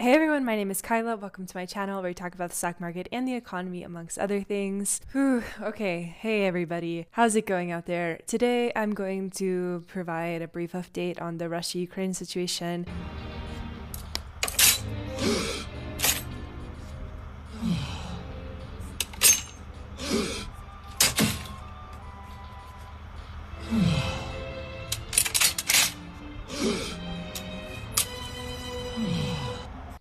Hey everyone, my name is Kyla. Welcome to my channel where we talk about the stock market and the economy, amongst other things. Whew, okay, hey everybody. How's it going out there? Today I'm going to provide a brief update on the Russia Ukraine situation.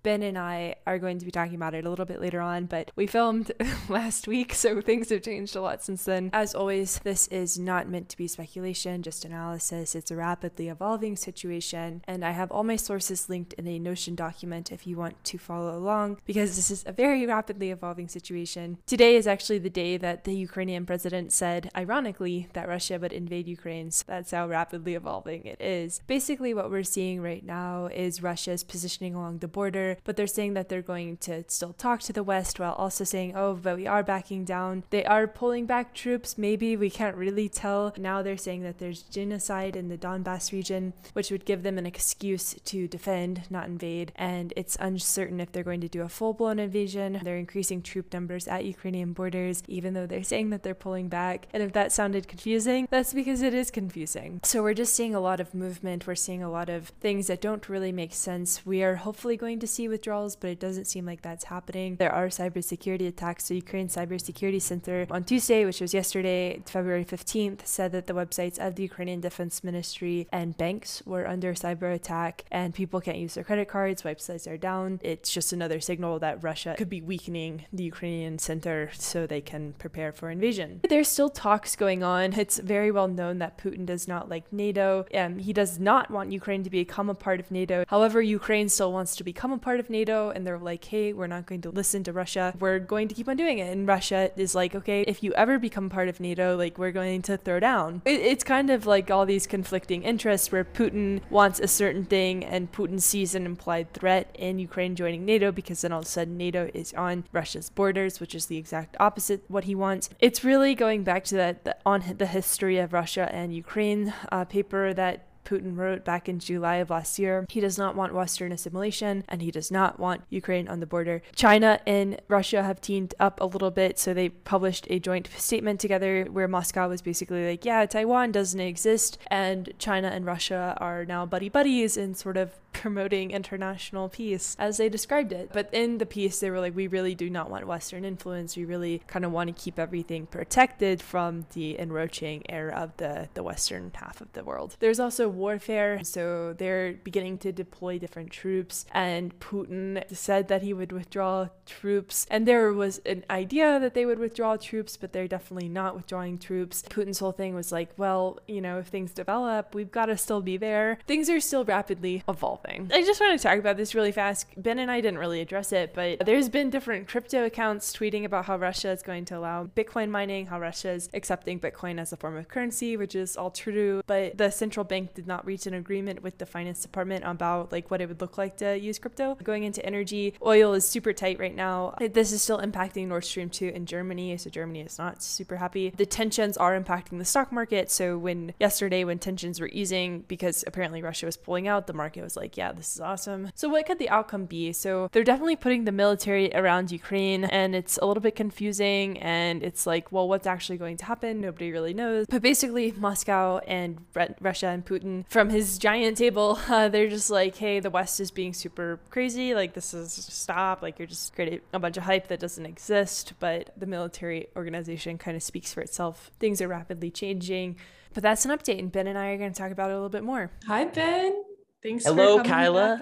Ben and I are going to be talking about it a little bit later on, but we filmed last week, so things have changed a lot since then. As always, this is not meant to be speculation, just analysis. It's a rapidly evolving situation, and I have all my sources linked in a Notion document if you want to follow along, because this is a very rapidly evolving situation. Today is actually the day that the Ukrainian president said, ironically, that Russia would invade Ukraine. So that's how rapidly evolving it is. Basically, what we're seeing right now is Russia's positioning along the border but they're saying that they're going to still talk to the West while also saying, oh, but we are backing down. They are pulling back troops, maybe. We can't really tell. Now they're saying that there's genocide in the Donbass region, which would give them an excuse to defend, not invade. And it's uncertain if they're going to do a full blown invasion. They're increasing troop numbers at Ukrainian borders, even though they're saying that they're pulling back. And if that sounded confusing, that's because it is confusing. So we're just seeing a lot of movement. We're seeing a lot of things that don't really make sense. We are hopefully going to see withdrawals, but it doesn't seem like that's happening. There are cybersecurity attacks. The Ukraine Cybersecurity Center on Tuesday, which was yesterday, February 15th, said that the websites of the Ukrainian Defense Ministry and banks were under cyber attack and people can't use their credit cards. Websites are down. It's just another signal that Russia could be weakening the Ukrainian center so they can prepare for invasion. There's still talks going on. It's very well known that Putin does not like NATO. Um, he does not want Ukraine to become a part of NATO. However, Ukraine still wants to become a part of NATO and they're like, hey, we're not going to listen to Russia. We're going to keep on doing it. And Russia is like, okay, if you ever become part of NATO, like, we're going to throw down. It, it's kind of like all these conflicting interests where Putin wants a certain thing and Putin sees an implied threat in Ukraine joining NATO because then all of a sudden NATO is on Russia's borders, which is the exact opposite what he wants. It's really going back to that the, on the history of Russia and Ukraine uh, paper that Putin wrote back in July of last year. He does not want Western assimilation and he does not want Ukraine on the border. China and Russia have teamed up a little bit, so they published a joint statement together where Moscow was basically like, yeah, Taiwan doesn't exist, and China and Russia are now buddy buddies and sort of promoting international peace as they described it. But in the piece, they were like, we really do not want Western influence. We really kind of want to keep everything protected from the encroaching air of the, the Western half of the world. There's also warfare, so they're beginning to deploy different troops, and Putin said that he would withdraw troops. And there was an idea that they would withdraw troops, but they're definitely not withdrawing troops. Putin's whole thing was like, well, you know, if things develop, we've got to still be there. Things are still rapidly evolving thing. I just want to talk about this really fast. Ben and I didn't really address it, but there's been different crypto accounts tweeting about how Russia is going to allow Bitcoin mining, how Russia is accepting Bitcoin as a form of currency, which is all true. But the central bank did not reach an agreement with the finance department about like what it would look like to use crypto. Going into energy, oil is super tight right now. This is still impacting Nord Stream 2 in Germany, so Germany is not super happy. The tensions are impacting the stock market. So when yesterday when tensions were easing because apparently Russia was pulling out, the market was like, yeah, this is awesome. So, what could the outcome be? So, they're definitely putting the military around Ukraine, and it's a little bit confusing. And it's like, well, what's actually going to happen? Nobody really knows. But basically, Moscow and Russia and Putin, from his giant table, uh, they're just like, hey, the West is being super crazy. Like, this is stop. Like, you're just creating a bunch of hype that doesn't exist. But the military organization kind of speaks for itself. Things are rapidly changing. But that's an update, and Ben and I are going to talk about it a little bit more. Hi, Ben. Thanks. Hello, Kyla.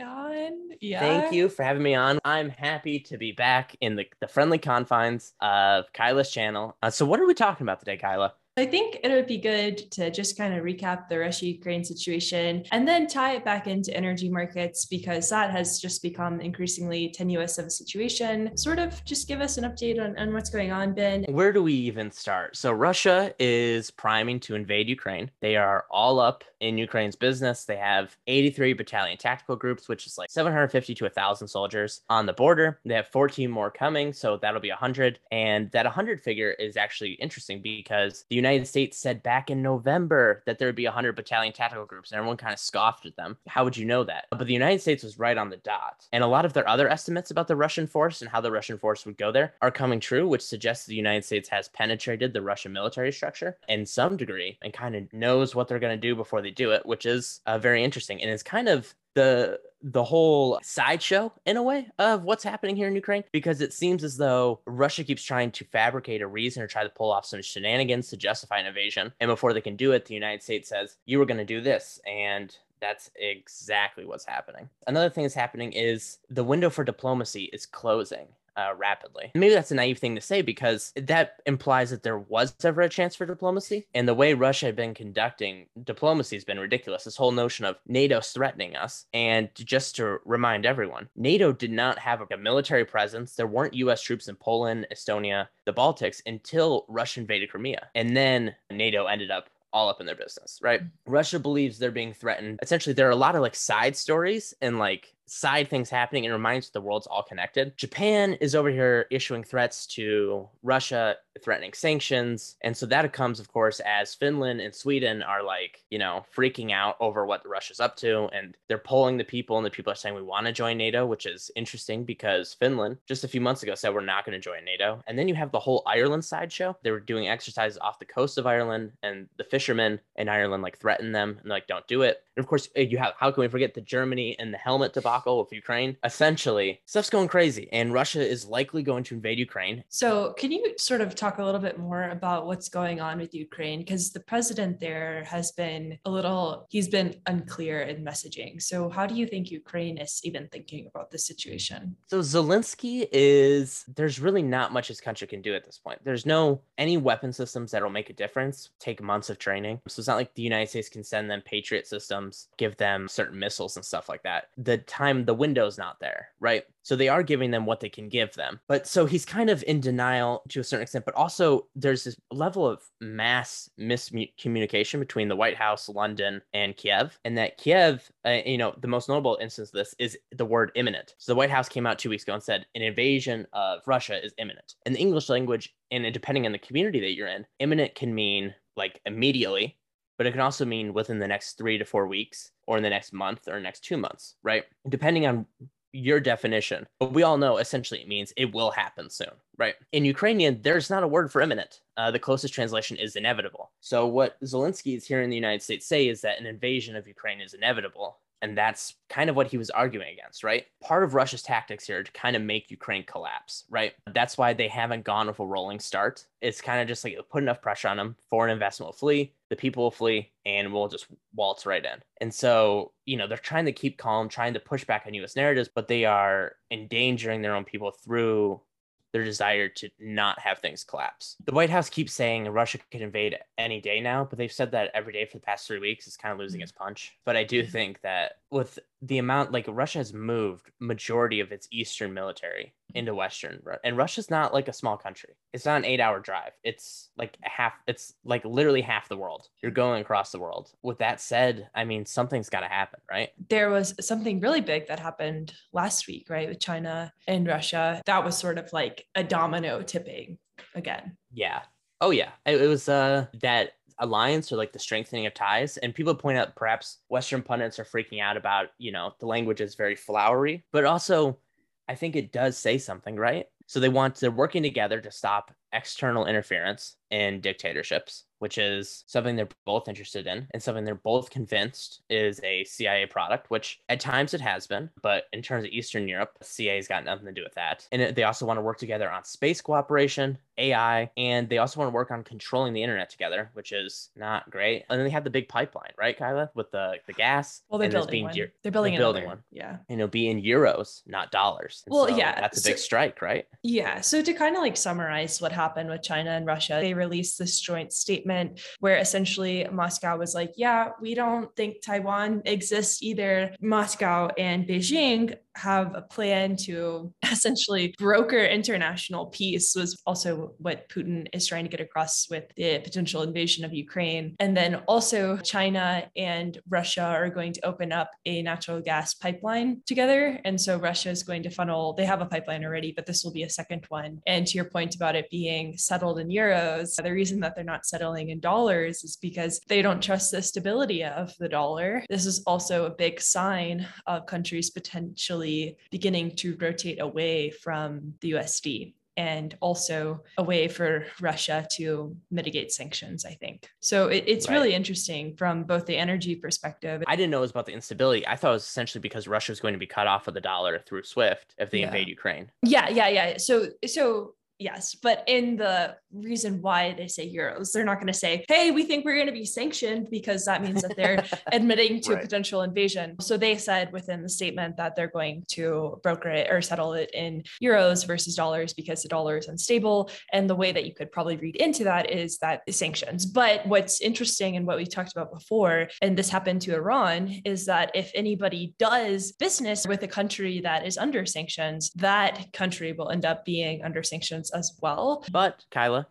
Yeah. Thank you for having me on. I'm happy to be back in the, the friendly confines of Kyla's channel. Uh, so, what are we talking about today, Kyla? I think it would be good to just kind of recap the Russia Ukraine situation and then tie it back into energy markets because that has just become increasingly tenuous of a situation. Sort of just give us an update on, on what's going on, Ben. Where do we even start? So, Russia is priming to invade Ukraine. They are all up in Ukraine's business. They have 83 battalion tactical groups, which is like 750 to 1,000 soldiers on the border. They have 14 more coming, so that'll be 100. And that 100 figure is actually interesting because the United States said back in November that there would be 100 battalion tactical groups, and everyone kind of scoffed at them. How would you know that? But the United States was right on the dot. And a lot of their other estimates about the Russian force and how the Russian force would go there are coming true, which suggests the United States has penetrated the Russian military structure in some degree and kind of knows what they're going to do before they do it, which is uh, very interesting. And it's kind of the the whole sideshow in a way of what's happening here in Ukraine because it seems as though Russia keeps trying to fabricate a reason or try to pull off some shenanigans to justify an invasion. And before they can do it, the United States says, You were going to do this. And that's exactly what's happening. Another thing that's happening is the window for diplomacy is closing uh, rapidly. Maybe that's a naive thing to say because that implies that there was ever a chance for diplomacy. And the way Russia had been conducting diplomacy has been ridiculous. This whole notion of NATO's threatening us. And just to remind everyone, NATO did not have a military presence. There weren't US troops in Poland, Estonia, the Baltics until Russia invaded Crimea. And then NATO ended up all up in their business, right? Russia believes they're being threatened. Essentially, there are a lot of like side stories and like side things happening and reminds the world's all connected. Japan is over here issuing threats to Russia, threatening sanctions. And so that comes, of course, as Finland and Sweden are like, you know, freaking out over what Russia's up to. And they're polling the people, and the people are saying we want to join NATO, which is interesting because Finland just a few months ago said we're not going to join NATO. And then you have the whole Ireland sideshow. They were doing exercises off the coast of Ireland, and the fishermen in Ireland like threatened them and like, don't do it. And of course, eh, you have how can we forget the Germany and the helmet debacle? debacle with Ukraine. Essentially, stuff's going crazy, and Russia is likely going to invade Ukraine. So, can you sort of talk a little bit more about what's going on with Ukraine? Because the president there has been a little, he's been unclear in messaging. So, how do you think Ukraine is even thinking about this situation? So, Zelensky is, there's really not much his country can do at this point. There's no any weapon systems that'll make a difference, take months of training. So, it's not like the United States can send them Patriot systems, give them certain missiles and stuff like that. The time the window's not there, right? So they are giving them what they can give them. But so he's kind of in denial to a certain extent, but also there's this level of mass miscommunication between the White House, London, and Kiev. And that Kiev, uh, you know, the most notable instance of this is the word imminent. So the White House came out two weeks ago and said an invasion of Russia is imminent. In the English language, and depending on the community that you're in, imminent can mean like immediately but it can also mean within the next three to four weeks or in the next month or next two months, right? Depending on your definition. But we all know essentially it means it will happen soon, right? In Ukrainian, there's not a word for imminent. Uh, the closest translation is inevitable. So what Zelensky is here in the United States say is that an invasion of Ukraine is inevitable. And that's kind of what he was arguing against, right? Part of Russia's tactics here to kind of make Ukraine collapse, right? That's why they haven't gone with a rolling start. It's kind of just like put enough pressure on them, foreign investment will flee, the people will flee, and we'll just waltz right in. And so, you know, they're trying to keep calm, trying to push back on US narratives, but they are endangering their own people through their desire to not have things collapse. The White House keeps saying Russia could invade any day now, but they've said that every day for the past three weeks. It's kind of losing mm. its punch. But I do mm. think that with the amount like Russia has moved majority of its eastern military into western and Russia's not like a small country. It's not an 8-hour drive. It's like half it's like literally half the world. You're going across the world. With that said, I mean something's got to happen, right? There was something really big that happened last week, right, with China and Russia. That was sort of like a domino tipping again. Yeah. Oh yeah. It, it was uh that alliance or like the strengthening of ties. And people point out perhaps Western pundits are freaking out about, you know, the language is very flowery, but also I think it does say something, right? So they want, they're working together to stop external interference in dictatorships which is something they're both interested in and something they're both convinced is a CIA product, which at times it has been, but in terms of Eastern Europe, CIA's got nothing to do with that. And they also want to work together on space cooperation, AI, and they also want to work on controlling the internet together, which is not great. And then they have the big pipeline, right, Kyla, with the the gas. Well, they're building one. They're building, they're building one. Yeah. And it'll be in euros, not dollars. And well, so yeah, that's a big so, strike, right? Yeah. So to kind of like summarize what happened with China and Russia, they released this joint statement statement where essentially Moscow was like, yeah, we don't think Taiwan exists either. Moscow and Beijing have a plan to essentially broker international peace was also what Putin is trying to get across with the potential invasion of Ukraine. And then also China and Russia are going to open up a natural gas pipeline together. And so Russia is going to funnel, they have a pipeline already, but this will be a second one. And to your point about it being settled in euros, the reason that they're not settling in dollars is because they don't trust the stability of the dollar. This is also a big sign of countries potentially beginning to rotate away from the USD and also a way for Russia to mitigate sanctions, I think. So it, it's right. really interesting from both the energy perspective. I didn't know it was about the instability. I thought it was essentially because Russia is going to be cut off of the dollar through SWIFT if they yeah. invade Ukraine. Yeah, yeah, yeah. So so Yes, but in the reason why they say euros, they're not going to say, hey, we think we're going to be sanctioned because that means that they're admitting to right. potential invasion. So they said within the statement that they're going to broker it or settle it in euros versus dollars because the dollar is unstable. And the way that you could probably read into that is that sanctions. But what's interesting and what we talked about before, and this happened to Iran, is that if anybody does business with a country that is under sanctions, that country will end up being under sanctions as well. But Kyla,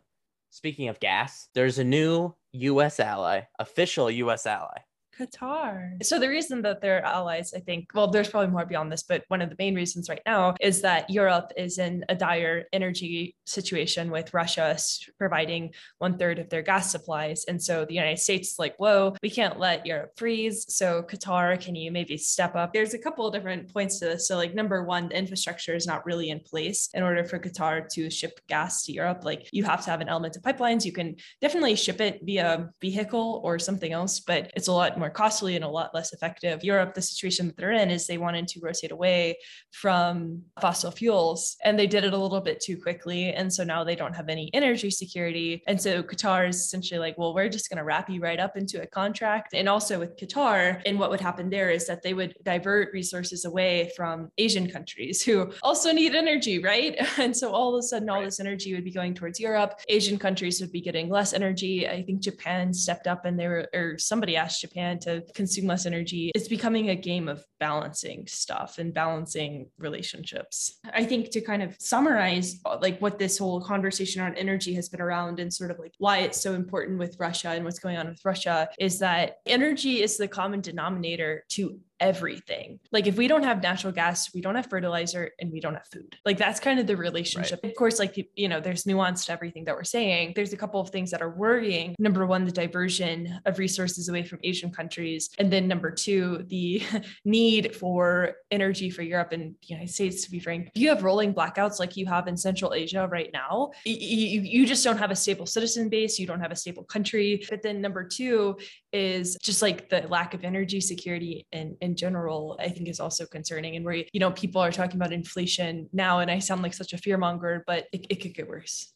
speaking of gas, there's a new US ally, official US ally. Qatar. So the reason that they're allies, I think, well, there's probably more beyond this, but one of the main reasons right now is that Europe is in a dire energy situation with Russia providing one third of their gas supplies. And so the United States is like, whoa, we can't let Europe freeze. So Qatar, can you maybe step up? There's a couple of different points to this. So like number one, the infrastructure is not really in place in order for Qatar to ship gas to Europe. Like you have to have an element of pipelines. You can definitely ship it via vehicle or something else, but it's a lot more more costly and a lot less effective. Europe, the situation that they're in is they wanted to rotate away from fossil fuels and they did it a little bit too quickly. And so now they don't have any energy security. And so Qatar is essentially like, well, we're just going to wrap you right up into a contract. And also with Qatar, and what would happen there is that they would divert resources away from Asian countries who also need energy, right? And so all of a sudden, all this energy would be going towards Europe. Asian countries would be getting less energy. I think Japan stepped up and they were, or somebody asked Japan to consume less energy. It's becoming a game of balancing stuff and balancing relationships. I think to kind of summarize uh, like what this whole conversation on energy has been around and sort of like why it's so important with Russia and what's going on with Russia is that energy is the common denominator to everything. Like if we don't have natural gas, we don't have fertilizer and we don't have food. Like that's kind of the relationship. Right. Of course, like you know, there's nuance to everything that we're saying. There's a couple of things that are worrying. Number one, the diversion of resources away from Asian countries. And then number two, the need for energy for Europe and the United States, to be frank. If you have rolling blackouts like you have in Central Asia right now, you, you just don't have a stable citizen base, you don't have a stable country. But then number two is just like the lack of energy security in, in general, I think is also concerning. And where, you know, people are talking about inflation now, and I sound like such a fearmonger, but it, it could get worse.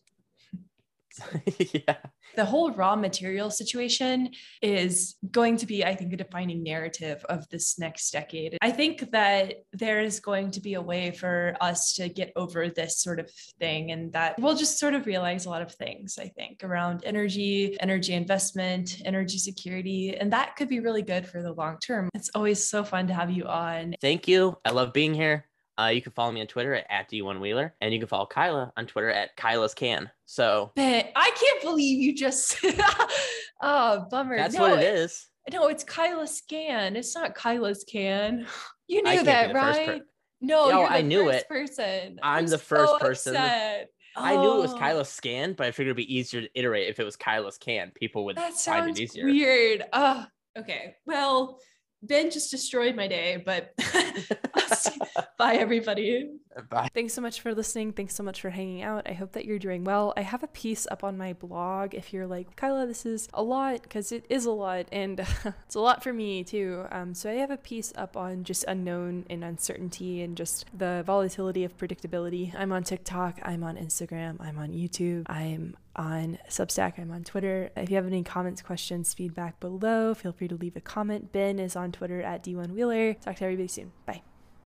yeah. The whole raw material situation is going to be, I think, a defining narrative of this next decade. I think that there is going to be a way for us to get over this sort of thing and that we'll just sort of realize a lot of things, I think, around energy, energy investment, energy security. And that could be really good for the long term. It's always so fun to have you on. Thank you. I love being here. Uh, you can follow me on Twitter at, at D1Wheeler, and you can follow Kyla on Twitter at Kyla's Can. So I can't believe you just oh bummer. That's no, what it is. No, it's Kyla's Can. It's not Kyla's Can. You knew that, right? Per- no, Yo, I knew it. Person. I'm, I'm the first so person. Upset. I knew it was oh. Kyla's scan, but I figured it'd be easier to iterate if it was Kyla's can. People would that find it easier. Weird. Oh, okay. Well, Ben just destroyed my day, but bye everybody. Bye. Thanks so much for listening. Thanks so much for hanging out. I hope that you're doing well. I have a piece up on my blog if you're like, Kyla, this is a lot because it is a lot and it's a lot for me too. Um, so I have a piece up on just unknown and uncertainty and just the volatility of predictability. I'm on TikTok, I'm on Instagram, I'm on YouTube, I'm on Substack. I'm on Twitter. If you have any comments, questions, feedback below, feel free to leave a comment. Ben is on Twitter at D1Wheeler. Talk to everybody soon. Bye.